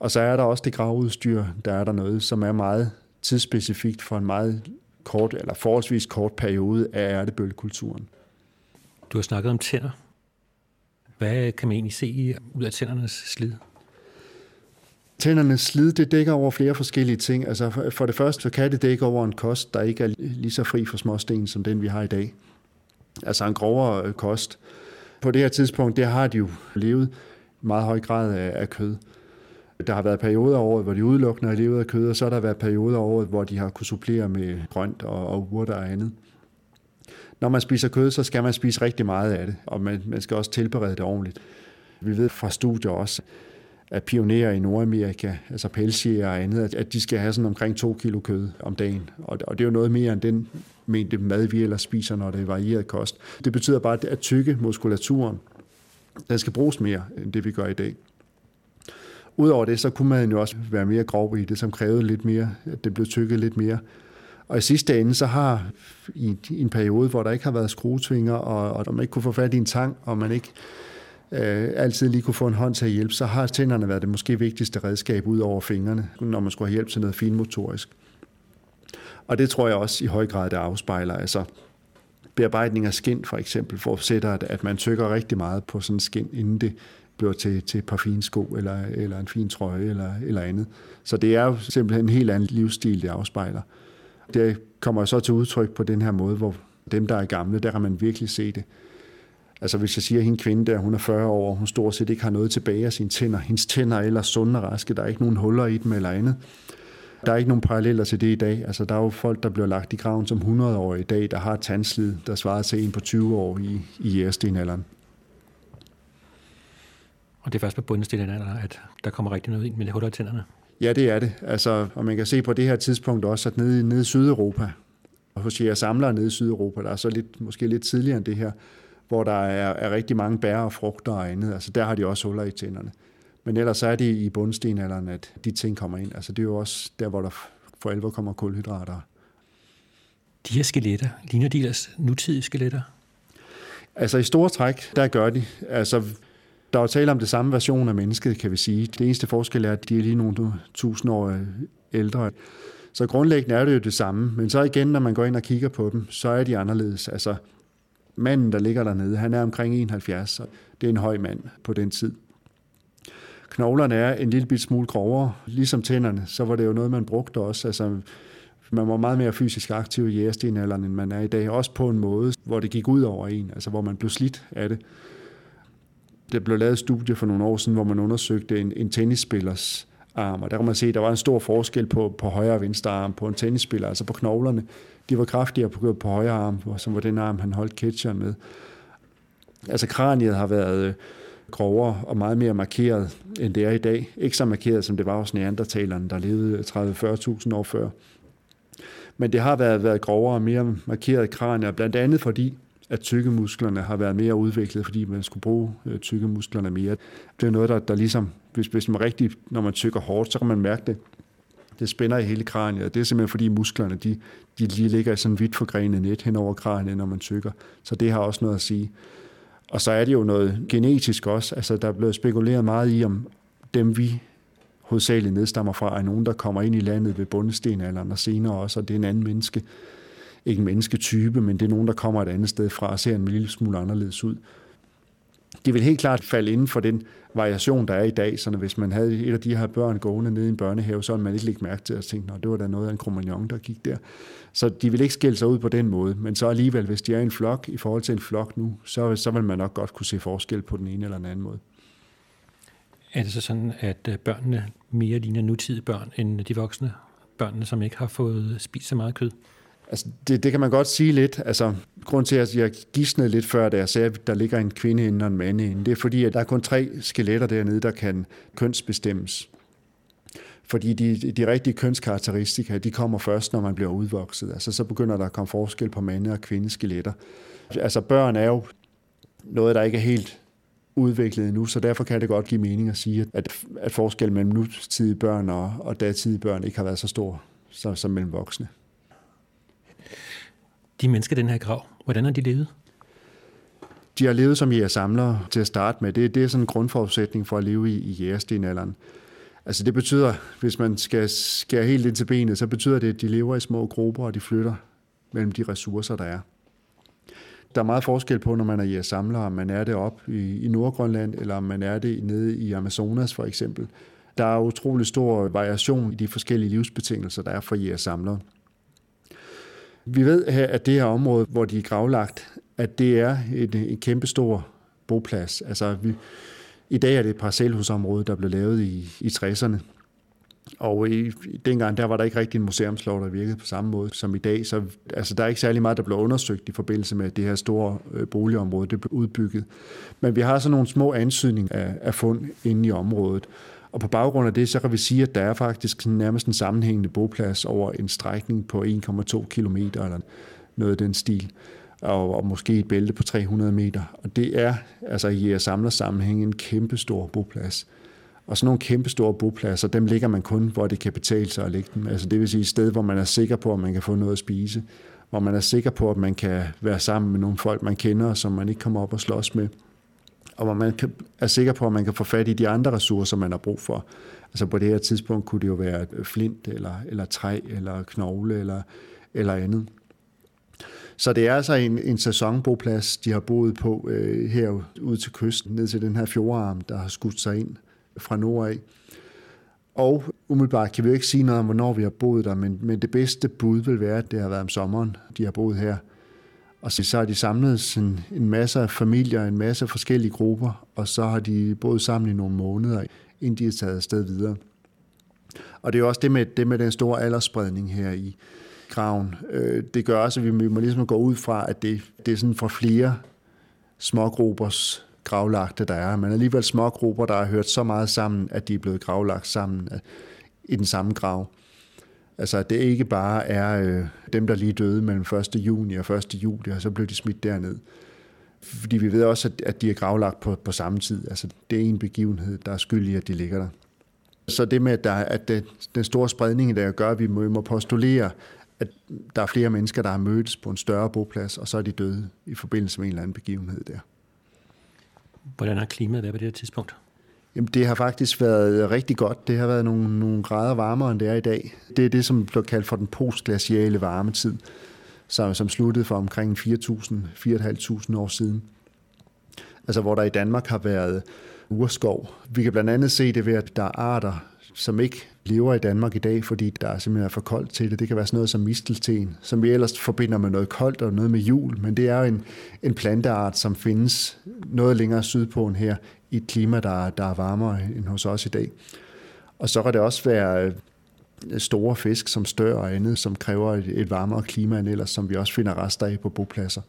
Og så er der også det gravudstyr, der er der noget, som er meget tidsspecifikt for en meget kort eller forholdsvis kort periode af ærtebøllekulturen. Du har snakket om tænder. Hvad kan man egentlig se ud af tændernes slid? Tændernes slid, det dækker over flere forskellige ting. Altså for det første, så kan det dække over en kost, der ikke er lige så fri for småsten, som den vi har i dag. Altså en grovere kost. På det her tidspunkt, der har de jo levet meget høj grad af, af kød. Der har været perioder af året, hvor de udelukkende har levet af kød, og så har der været perioder af året, hvor de har kunnet supplere med grønt og, og urter og andet. Når man spiser kød, så skal man spise rigtig meget af det, og man, man skal også tilberede det ordentligt. Vi ved fra studier også, at pionerer i Nordamerika, altså pelsjæger og andet, at de skal have sådan omkring 2 kilo kød om dagen. Og det er jo noget mere end den mængde mad, vi ellers spiser, når det er varieret kost. Det betyder bare, at tykke muskulaturen, den skal bruges mere, end det vi gør i dag. Udover det, så kunne man jo også være mere grov i det, som krævede lidt mere, at det blev tykket lidt mere. Og i sidste ende, så har i en periode, hvor der ikke har været skruetvinger, og, og man ikke kunne få fat i en tang, og man ikke øh, altid lige kunne få en hånd til at hjælpe, så har tænderne været det måske vigtigste redskab ud over fingrene, når man skulle have hjælp til noget finmotorisk. Og det tror jeg også i høj grad, det afspejler. Altså, bearbejdning af skind for eksempel forudsætter, at, at man tykker rigtig meget på sådan en skind, inden det bliver til, til et par fine sko, eller, eller en fin trøje, eller, eller andet. Så det er jo simpelthen en helt anden livsstil, det afspejler. Det kommer så til udtryk på den her måde, hvor dem, der er gamle, der kan man virkelig se det. Altså hvis jeg siger, at hende kvinde der, hun er 40 år, hun stort set ikke har noget tilbage af sine tænder. Hendes tænder er ellers sunde og raske, der er ikke nogen huller i dem eller andet. Der er ikke nogen paralleller til det i dag. Altså, der er jo folk, der bliver lagt i graven som 100 år i dag, der har tandslid, der svarer til en på 20 år i, i jægerstenalderen. Og det er først på bundestenalderen, at der kommer rigtig noget ind med huller i tænderne? Ja, det er det. Altså, og man kan se på det her tidspunkt også, at nede, nede i Sydeuropa, hos jer samlere nede i Sydeuropa, der er så lidt, måske lidt tidligere end det her, hvor der er, er rigtig mange bær og frugter og andet. Altså der har de også huller i tænderne. Men ellers så er det i bundstenalderen, at de ting kommer ind. Altså det er jo også der, hvor der for alvor kommer kulhydrater. De her skeletter, ligner de deres nutidige skeletter? Altså i store træk, der gør de. Altså der er jo tale om det samme version af mennesket, kan vi sige. Det eneste forskel er, at de er lige nogle tusind år øh, ældre. Så grundlæggende er det jo det samme. Men så igen, når man går ind og kigger på dem, så er de anderledes. Altså manden, der ligger dernede, han er omkring 71, og det er en høj mand på den tid. Knoglerne er en lille bit smule grovere, ligesom tænderne, så var det jo noget, man brugte også. Altså, man var meget mere fysisk aktiv i jægerstenalderen, end man er i dag. Også på en måde, hvor det gik ud over en, altså hvor man blev slidt af det. Der blev lavet et studie for nogle år siden, hvor man undersøgte en, en tennisspillers arm, og der kan man se, at der var en stor forskel på, på højre og venstre arm på en tennisspiller, altså på knoglerne. De var kraftigere på, på højre arm, som var den arm, han holdt catcheren med. Altså kraniet har været øh, grovere og meget mere markeret, end det er i dag. Ikke så markeret, som det var hos neandertalerne, der levede 30-40.000 år før. Men det har været, været grovere og mere markeret kranier, blandt andet fordi, at tykkemusklerne har været mere udviklet, fordi man skulle bruge øh, tykkemusklerne mere. Det er noget, der, der ligesom, hvis, hvis man rigtig, når man tykker hårdt, så kan man mærke det. Det spænder i hele kraniet. Det er simpelthen fordi musklerne, de, de lige ligger i sådan vidt forgrenet net hen over kraniet, når man tykker. Så det har også noget at sige. Og så er det jo noget genetisk også. Altså, der er blevet spekuleret meget i, om dem vi hovedsageligt nedstammer fra, er nogen, der kommer ind i landet ved bundestenalderen og senere også, og det er en anden menneske. Ikke en mennesketype, men det er nogen, der kommer et andet sted fra og ser en lille smule anderledes ud. Det vil helt klart falde inden for den variation, der er i dag. Så hvis man havde et af de her børn gående nede i en børnehave, så ville man ikke lægge mærke til at tænke, at det var da noget af en kromagnon, der gik der. Så de vil ikke skille sig ud på den måde. Men så alligevel, hvis de er en flok i forhold til en flok nu, så, så vil man nok godt kunne se forskel på den ene eller den anden måde. Er det så sådan, at øh, børnene mere ligner nutidige børn end de voksne? Børnene, som ikke har fået spist så meget kød? Altså, det, det kan man godt sige lidt. Altså, grund til, at jeg gisnede lidt før, da jeg sagde, at der ligger en kvinde inden og en mand inden, det er fordi, at der er kun tre skeletter dernede, der kan kønsbestemmes. Fordi de, de rigtige kønskarakteristika, de kommer først, når man bliver udvokset. Altså, så begynder der at komme forskel på mande- og kvindeskeletter. Altså, børn er jo noget, der ikke er helt udviklet endnu, så derfor kan det godt give mening at sige, at, at forskellen mellem nutidige børn og, og datidige børn ikke har været så stor som, som mellem voksne. De mennesker den her grav, hvordan har de levet? De har levet som jægersamlere til at starte med. Det, det er sådan en grundforudsætning for at leve i, i jægerstenalderen. Altså det betyder, hvis man skal skære helt ind til benet, så betyder det, at de lever i små grupper, og de flytter mellem de ressourcer, der er. Der er meget forskel på, når man er jægersamler, om man er det op i, i Nordgrønland, eller om man er det nede i Amazonas for eksempel. Der er utrolig stor variation i de forskellige livsbetingelser, der er for jægersamlere. Vi ved her, at det her område, hvor de er gravlagt, at det er et, kæmpe kæmpestor boplads. Altså, vi, i dag er det et parcelhusområde, der blev lavet i, i 60'erne. Og i, dengang der var der ikke rigtig en museumslov, der virkede på samme måde som i dag. Så altså, der er ikke særlig meget, der blev undersøgt i forbindelse med, at det her store øh, boligområde det blev udbygget. Men vi har så nogle små ansøgninger af, af fund inde i området. Og på baggrund af det, så kan vi sige, at der er faktisk nærmest en sammenhængende boplads over en strækning på 1,2 km eller noget af den stil, og, og måske et bælte på 300 meter. Og det er altså i samler sammenhæng en kæmpe stor boplads. Og sådan nogle kæmpe store bopladser, dem ligger man kun, hvor det kan betale sig at lægge dem. Altså det vil sige et sted, hvor man er sikker på, at man kan få noget at spise. Hvor man er sikker på, at man kan være sammen med nogle folk, man kender, som man ikke kommer op og slås med og hvor man kan, er sikker på, at man kan få fat i de andre ressourcer, man har brug for. Altså på det her tidspunkt kunne det jo være flint, eller, eller træ, eller knogle, eller, eller andet. Så det er altså en, en sæsonboplads, de har boet på øh, her ud til kysten, ned til den her fjordarm, der har skudt sig ind fra nord af. Og umiddelbart kan vi jo ikke sige noget om, hvornår vi har boet der, men, men det bedste bud vil være, at det har været om sommeren, de har boet her. Og så har de samlet en, en masse af familier, en masse forskellige grupper, og så har de boet sammen i nogle måneder, inden de er taget afsted videre. Og det er jo også det med, det med den store aldersspredning her i graven. Øh, det gør også, at vi må ligesom gå ud fra, at det, det er sådan fra flere smågruppers gravlagte, der er. Men alligevel smågrupper, der har hørt så meget sammen, at de er blevet gravlagt sammen øh, i den samme grav. Altså, at det ikke bare er øh, dem, der lige døde mellem 1. juni og 1. juli, og så blev de smidt derned. Fordi vi ved også, at, at de er gravlagt på, på samme tid. Altså, det er en begivenhed, der er skyld i, at de ligger der. Så det med, at, der, at det, den store spredning, der gør, at vi må, må postulere, at der er flere mennesker, der har mødtes på en større boplads, og så er de døde i forbindelse med en eller anden begivenhed der. Hvordan har klimaet været på det her tidspunkt? Jamen, det har faktisk været rigtig godt. Det har været nogle, nogle grader varmere, end det er i dag. Det er det, som bliver kaldt for den postglaciale varmetid, som, som sluttede for omkring 4.000-4.500 år siden. Altså, hvor der i Danmark har været urskov. Vi kan blandt andet se det ved, at der er arter, som ikke lever i Danmark i dag, fordi der er simpelthen for koldt til det. Det kan være sådan noget som mistelten, som vi ellers forbinder med noget koldt og noget med jul, men det er jo en, en planteart, som findes noget længere sydpå end her, i et klima, der, der er varmere end hos os i dag. Og så kan det også være øh, store fisk som stør og andet, som kræver et, et varmere klima end ellers, som vi også finder rester af på bopladser.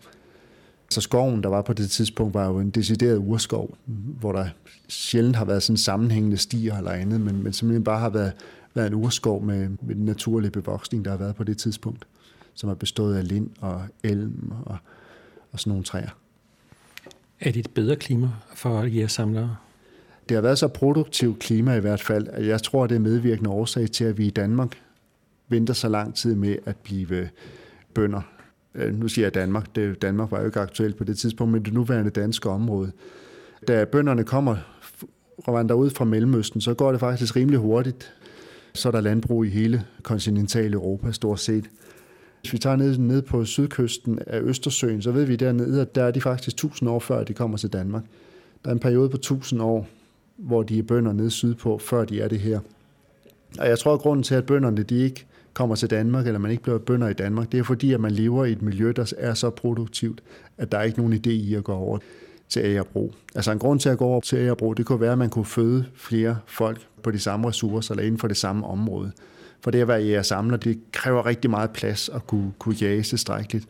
Så skoven, der var på det tidspunkt, var jo en decideret urskov, hvor der sjældent har været sådan sammenhængende stier eller andet, men, men simpelthen bare har været, været en urskov med, med den naturlige bevoksning, der har været på det tidspunkt, som er bestået af lind og elm og, og sådan nogle træer. Er det et bedre klima for jægersamlere? Det har været så produktivt klima i hvert fald, at jeg tror, det er medvirkende årsag til, at vi i Danmark venter så lang tid med at blive bønder. Øh, nu siger jeg Danmark. Det, Danmark var jo ikke aktuelt på det tidspunkt, men det nuværende danske område. Da bønderne kommer og vandrer ud fra Mellemøsten, så går det faktisk rimelig hurtigt. Så er der landbrug i hele kontinentale Europa stort set. Hvis vi tager ned, ned på sydkysten af Østersøen, så ved vi dernede, at der er de faktisk 1000 år før de kommer til Danmark. Der er en periode på 1000 år, hvor de er bønder nede sydpå, før de er det her. Og jeg tror, at grunden til, at bønderne de ikke kommer til Danmark, eller man ikke bliver bønder i Danmark, det er fordi, at man lever i et miljø, der er så produktivt, at der er ikke nogen idé i at gå over til Agerbro. Altså en grund til at gå over til Agerbro, det kunne være, at man kunne føde flere folk på de samme ressourcer, eller inden for det samme område. For det at være jæger samler, det kræver rigtig meget plads at kunne, kunne jage tilstrækkeligt.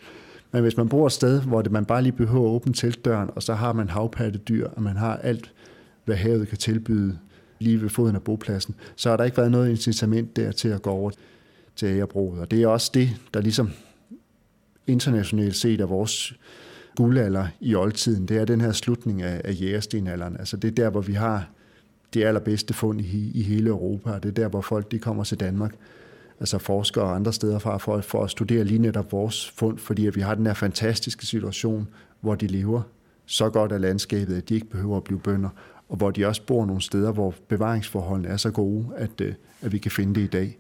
Men hvis man bor et sted, hvor det, man bare lige behøver at åbne teltdøren, og så har man havpattedyr, og man har alt, hvad havet kan tilbyde lige ved foden af bopladsen, så har der ikke været noget incitament der til at gå over til agerbruget. Og det er også det, der ligesom internationalt set er vores guldalder i oldtiden. Det er den her slutning af, af jægerstenalderen. Altså det er der, hvor vi har de allerbedste fund i, i hele Europa, og det er der, hvor folk de kommer til Danmark, altså forskere og andre steder fra, for, for at studere lige netop vores fund, fordi at vi har den her fantastiske situation, hvor de lever så godt af landskabet, at de ikke behøver at blive bønder, og hvor de også bor nogle steder, hvor bevaringsforholdene er så gode, at, øh, at vi kan finde det i dag.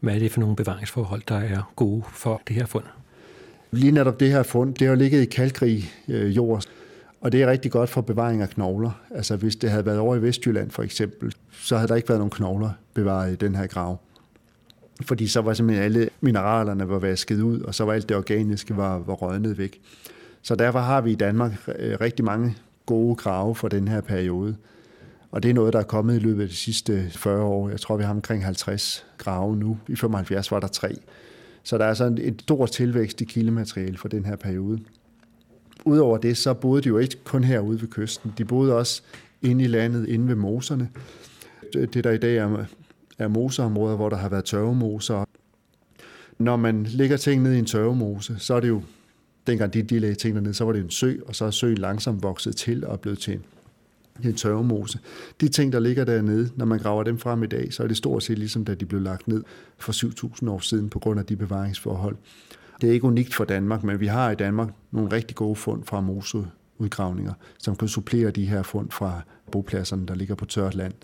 Hvad er det for nogle bevaringsforhold, der er gode for det her fund? Lige netop det her fund, det har ligget i kalkrig øh, jord, og det er rigtig godt for bevaring af knogler. Altså hvis det havde været over i Vestjylland for eksempel, så havde der ikke været nogen knogler bevaret i den her grav. Fordi så var simpelthen alle mineralerne var vasket ud, og så var alt det organiske var, var rødnet væk. Så derfor har vi i Danmark øh, rigtig mange gode grave for den her periode. Og det er noget, der er kommet i løbet af de sidste 40 år. Jeg tror, vi har omkring 50 grave nu. I 75 var der tre. Så der er altså en stor tilvækst i kildemateriale for den her periode. Udover det, så boede de jo ikke kun herude ved kysten. De boede også inde i landet, inde ved moserne. Det der i dag er, er moseområder, hvor der har været tørvemoser. Når man lægger ting ned i en tørvemose, så er det jo, dengang de, de lagde ting ned, så var det en sø, og så er søen langsomt vokset til og blevet til en, en tørvemose. De ting, der ligger dernede, når man graver dem frem i dag, så er det stort set ligesom da de blev lagt ned for 7.000 år siden på grund af de bevaringsforhold. Det er ikke unikt for Danmark, men vi har i Danmark nogle rigtig gode fund fra moseudgravninger, som kan supplere de her fund fra bopladserne, der ligger på tørt land.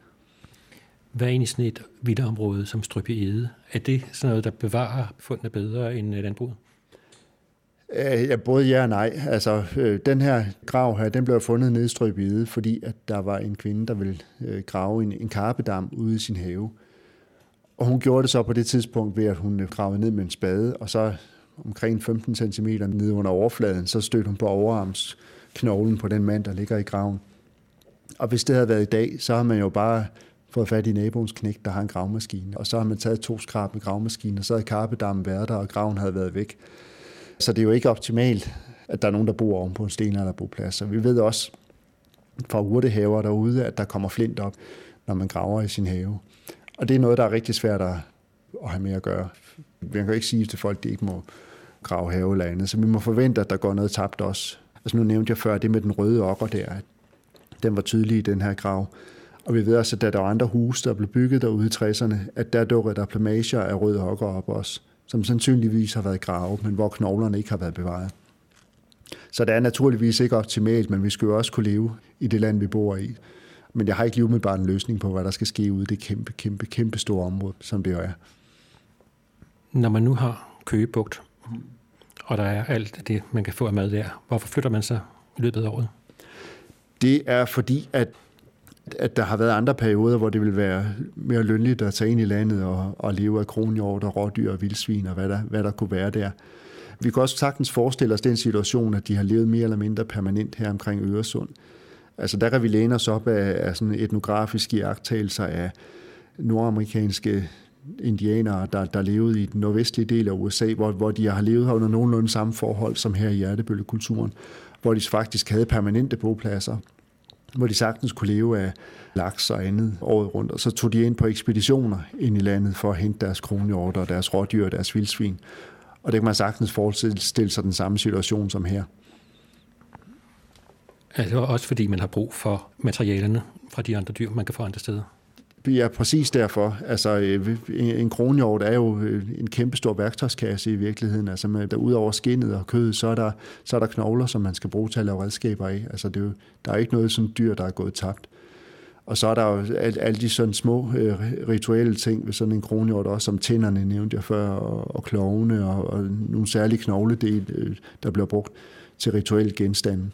Hvad er egentlig sådan et vildområde som Strøbje Ede? Er det sådan noget, der bevarer fundene bedre end øh, landbruget? Øh, ja, både ja og nej. Altså, øh, den her grav her, den blev fundet nede i Strøbide, fordi at der var en kvinde, der ville øh, grave en, en karpedam ude i sin have. Og hun gjorde det så på det tidspunkt ved, at hun øh, gravede ned med en spade, og så omkring 15 cm nede under overfladen, så stødte hun på overarmsknoglen på den mand, der ligger i graven. Og hvis det havde været i dag, så har man jo bare fået fat i naboens knæk, der har en gravmaskine. Og så har man taget to skrab med gravmaskinen, og så havde karpedammen været der, og graven havde været væk. Så det er jo ikke optimalt, at der er nogen, der bor oven på en sten eller boplads. Så vi ved også fra urtehaver derude, at der kommer flint op, når man graver i sin have. Og det er noget, der er rigtig svært at have med at gøre. Vi kan ikke sige til folk, at de ikke må grave have eller andet, så vi må forvente, at der går noget tabt også. Altså nu nævnte jeg før det med den røde okker der, at den var tydelig i den her grav. Og vi ved også, at da der var andre huse, der blev bygget derude i 60'erne, at der dukkede der plamager af røde okker op også, som sandsynligvis har været grave, men hvor knoglerne ikke har været bevaret. Så det er naturligvis ikke optimalt, men vi skal jo også kunne leve i det land, vi bor i. Men jeg har ikke lige umiddelbart en løsning på, hvad der skal ske ude i det kæmpe, kæmpe, kæmpe store område, som det jo er. Når man nu har Køgebugt, og der er alt det, man kan få af mad der, hvorfor flytter man sig i løbet af året? Det er fordi, at at der har været andre perioder, hvor det vil være mere lønligt at tage ind i landet og, og leve af kronhjort og rådyr og vildsvin og hvad der, hvad der kunne være der. Vi kan også sagtens forestille os den situation, at de har levet mere eller mindre permanent her omkring Øresund. Altså der kan vi læne os op af, af sådan etnografiske jagttagelser af nordamerikanske indianere, der, der levede i den nordvestlige del af USA, hvor, hvor de har levet under nogenlunde samme forhold som her i hjertebølgekulturen, hvor de faktisk havde permanente bopladser, hvor de sagtens kunne leve af laks og andet året rundt, og så tog de ind på ekspeditioner ind i landet for at hente deres kronhjorter og deres rådyr og deres vildsvin. Og det kan man sagtens forestille sig den samme situation som her. Altså også fordi man har brug for materialerne fra de andre dyr, man kan få andre steder. Ja, præcis derfor. Altså, øh, en kronhjort er jo øh, en kæmpestor værktøjskasse i virkeligheden. Altså, med, der udover skinnet og kødet, så er, der, så er der knogler, som man skal bruge til at lave redskaber af. Altså, det er jo, der er ikke noget sådan dyr, der er gået tabt. Og så er der jo alle, alle de sådan små øh, rituelle ting ved sådan en kronhjort, også som tænderne nævnte jeg før, og, og klovene, og, og nogle særlige knogledel, øh, der bliver brugt til rituelle genstande.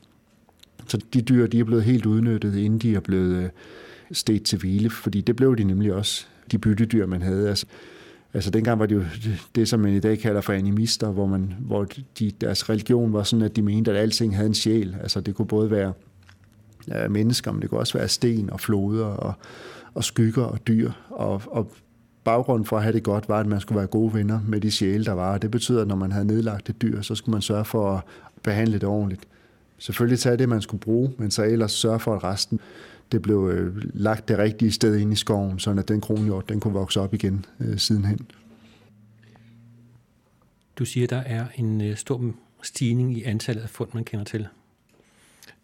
Så de dyr, de er blevet helt udnyttet, inden de er blevet øh, stedt til hvile, fordi det blev de nemlig også, de byttedyr, man havde. Altså, altså dengang var det jo det, som man i dag kalder for animister, hvor, man, hvor de, deres religion var sådan, at de mente, at alting havde en sjæl. Altså det kunne både være øh, mennesker, men det kunne også være sten og floder og, og skygger og dyr. Og, og baggrunden for at have det godt var, at man skulle være gode venner med de sjæle, der var. Det betyder, at når man havde nedlagt et dyr, så skulle man sørge for at behandle det ordentligt. Selvfølgelig tage det, man skulle bruge, men så ellers sørge for, at resten det blev øh, lagt det rigtige sted ind i skoven, så at den kronhjort den kunne vokse op igen øh, sidenhen. Du siger, der er en øh, stor stigning i antallet af fund, man kender til.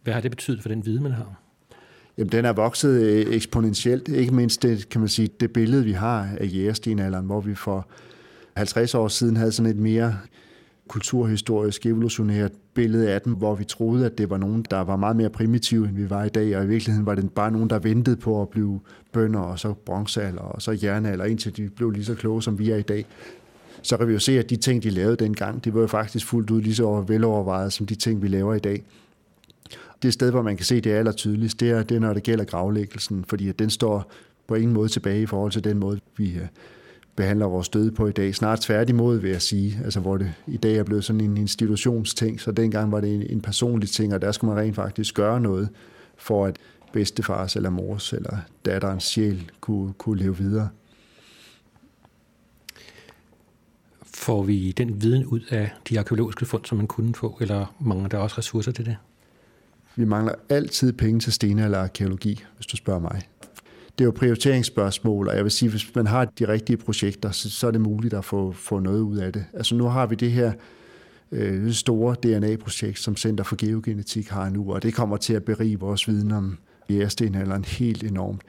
Hvad har det betydet for den viden, man har? Jamen, den er vokset øh, eksponentielt. Ikke mindst det, kan man sige, det billede, vi har af jægerstenalderen, hvor vi for 50 år siden havde sådan et mere kulturhistorisk evolutionært billede af dem, hvor vi troede, at det var nogen, der var meget mere primitive, end vi var i dag, og i virkeligheden var det bare nogen, der ventede på at blive bønder, og så bronzealder, og så jernalder, indtil de blev lige så kloge, som vi er i dag. Så kan vi jo se, at de ting, de lavede dengang, det var jo faktisk fuldt ud lige så velovervejet, som de ting, vi laver i dag. Det sted, hvor man kan se det aller tydeligst, det er, det er når det gælder gravlæggelsen, fordi at den står på ingen måde tilbage i forhold til den måde, vi øh, behandler vores døde på i dag. Snart tværtimod, vil jeg sige. Altså, hvor det i dag er blevet sådan en institutionsting, så dengang var det en, en personlig ting, og der skulle man rent faktisk gøre noget for, at bedstefars eller mors eller datterens sjæl kunne, kunne leve videre. Får vi den viden ud af de arkeologiske fund, som man kunne få, eller mangler der også ressourcer til det? Vi mangler altid penge til sten eller arkeologi, hvis du spørger mig det er jo prioriteringsspørgsmål, og jeg vil sige, hvis man har de rigtige projekter, så, så er det muligt at få, få noget ud af det. Altså nu har vi det her øh, store DNA-projekt, som Center for Geogenetik har nu, og det kommer til at berige vores viden om jægerstenalderen helt enormt.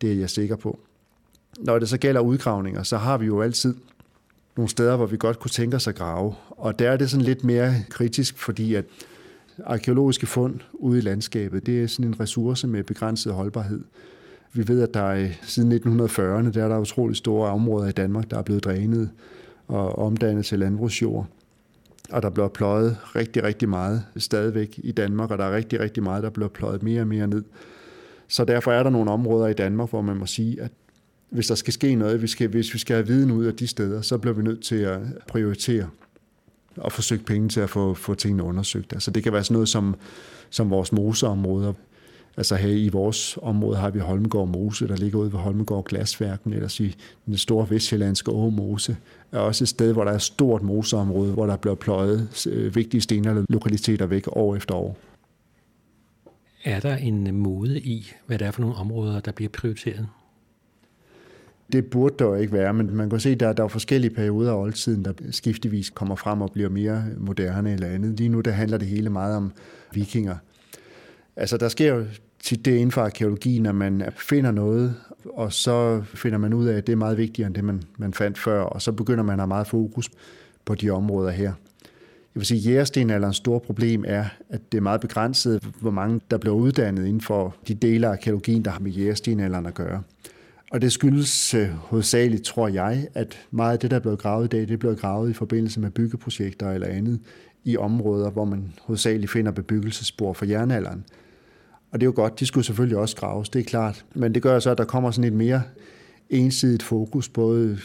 Det er jeg sikker på. Når det så gælder udgravninger, så har vi jo altid nogle steder, hvor vi godt kunne tænke os at grave. Og der er det sådan lidt mere kritisk, fordi at arkeologiske fund ude i landskabet, det er sådan en ressource med begrænset holdbarhed. Vi ved, at der er, siden 1940'erne, der er der utrolig store områder i Danmark, der er blevet drænet og omdannet til landbrugsjord. Og der bliver pløjet rigtig, rigtig meget stadigvæk i Danmark, og der er rigtig, rigtig meget, der bliver pløjet mere og mere ned. Så derfor er der nogle områder i Danmark, hvor man må sige, at hvis der skal ske noget, hvis, skal, hvis vi skal have viden ud af de steder, så bliver vi nødt til at prioritere og forsøge penge til at få, få tingene undersøgt. Altså det kan være sådan noget som, som vores moseområder, Altså her i vores område har vi Holmegård Mose, der ligger ude ved Holmegård Glasværken, eller sige den store vestjyllandske Mose, er også et sted, hvor der er et stort moseområde, hvor der bliver pløjet øh, vigtige sten eller lokaliteter væk år efter år. Er der en mode i, hvad det er for nogle områder, der bliver prioriteret? Det burde der jo ikke være, men man kan se, at der, der er forskellige perioder af oldtiden, der skiftevis kommer frem og bliver mere moderne eller andet. Lige nu der handler det hele meget om vikinger. Altså der sker jo tit det inden for arkeologien, når man finder noget, og så finder man ud af, at det er meget vigtigere end det, man, man fandt før, og så begynder man at have meget fokus på de områder her. Jeg vil sige, at jægerstenalderens store problem er, at det er meget begrænset, hvor mange der bliver uddannet inden for de dele af arkeologien, der har med jægerstenalderen at gøre. Og det skyldes øh, hovedsageligt, tror jeg, at meget af det, der er blevet gravet i dag, det er blevet gravet i forbindelse med byggeprojekter eller andet i områder, hvor man hovedsageligt finder bebyggelsespor for jernalderen. Og det er jo godt, de skulle selvfølgelig også graves, det er klart. Men det gør så, at der kommer sådan et mere ensidigt fokus, både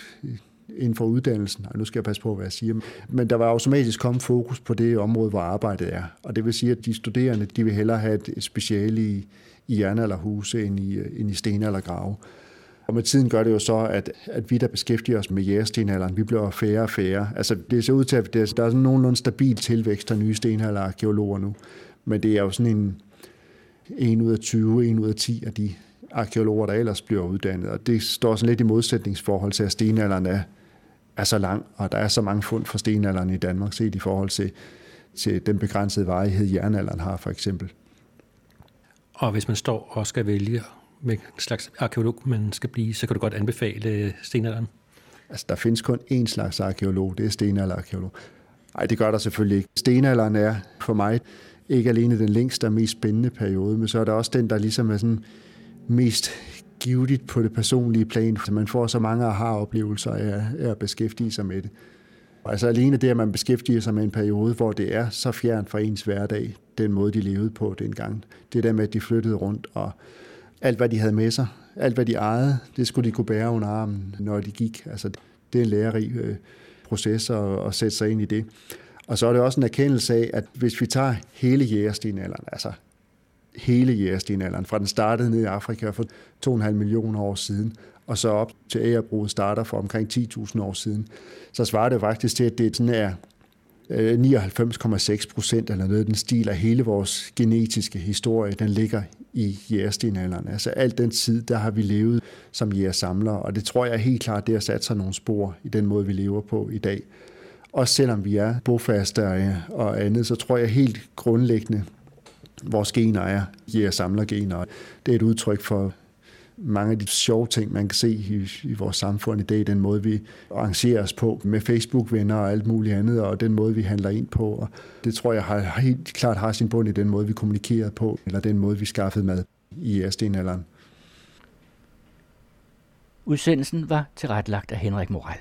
inden for uddannelsen, og nu skal jeg passe på, hvad jeg siger, men der var automatisk kommet fokus på det område, hvor arbejdet er. Og det vil sige, at de studerende, de vil hellere have et speciale i, i huse end i, end i sten eller grave. Og med tiden gør det jo så, at, at vi, der beskæftiger os med jægerstenalderen, vi bliver færre og færre. Altså, det ser ud til, at der er sådan nogenlunde stabil tilvækst af nye stenalderarkeologer nu. Men det er jo sådan en, en ud af 20, en ud af 10 af de arkeologer, der ellers bliver uddannet. Og det står sådan lidt i modsætningsforhold til, at stenalderen er, er så lang, og der er så mange fund for stenalderen i Danmark, set i forhold til, til den begrænsede varighed, jernalderen har for eksempel. Og hvis man står og skal vælge, med en slags arkeolog man skal blive, så kan du godt anbefale stenalderen? Altså, der findes kun én slags arkeolog, det er stenalderarkeolog. Nej, det gør der selvfølgelig ikke. Stenalderen er for mig ikke alene den længste og mest spændende periode, men så er der også den, der ligesom er sådan mest givetigt på det personlige plan, så man får så mange aha-oplevelser af, af at beskæftige sig med det. Altså alene det, at man beskæftiger sig med en periode, hvor det er så fjernt fra ens hverdag, den måde, de levede på dengang. Det der med, at de flyttede rundt, og alt, hvad de havde med sig, alt, hvad de ejede, det skulle de kunne bære under armen, når de gik. Altså, det er en lærerig øh, proces at, at sætte sig ind i det. Og så er det også en erkendelse af, at hvis vi tager hele jægerstenalderen, altså hele jægerstenalderen, fra den startede ned i Afrika for 2,5 millioner år siden, og så op til ægerbruget starter for omkring 10.000 år siden, så svarer det faktisk til, at det sådan er øh, 99,6 procent eller noget den stil af hele vores genetiske historie, den ligger i jægerstenalderen. Altså alt den tid, der har vi levet som jægersamlere, og det tror jeg helt klart, det har sat sig nogle spor i den måde, vi lever på i dag. Og selvom vi er bofaste og andet, så tror jeg helt grundlæggende, vores gener er jæger samler gener. Det er et udtryk for mange af de sjove ting, man kan se i, i vores samfund i dag, den måde, vi arrangerer os på med Facebook-venner og alt muligt andet, og den måde, vi handler ind på. Og det tror jeg har, helt klart har sin bund i den måde, vi kommunikerer på, eller den måde, vi skaffede mad i stenalderen. Udsendelsen var tilrettelagt af Henrik Moral.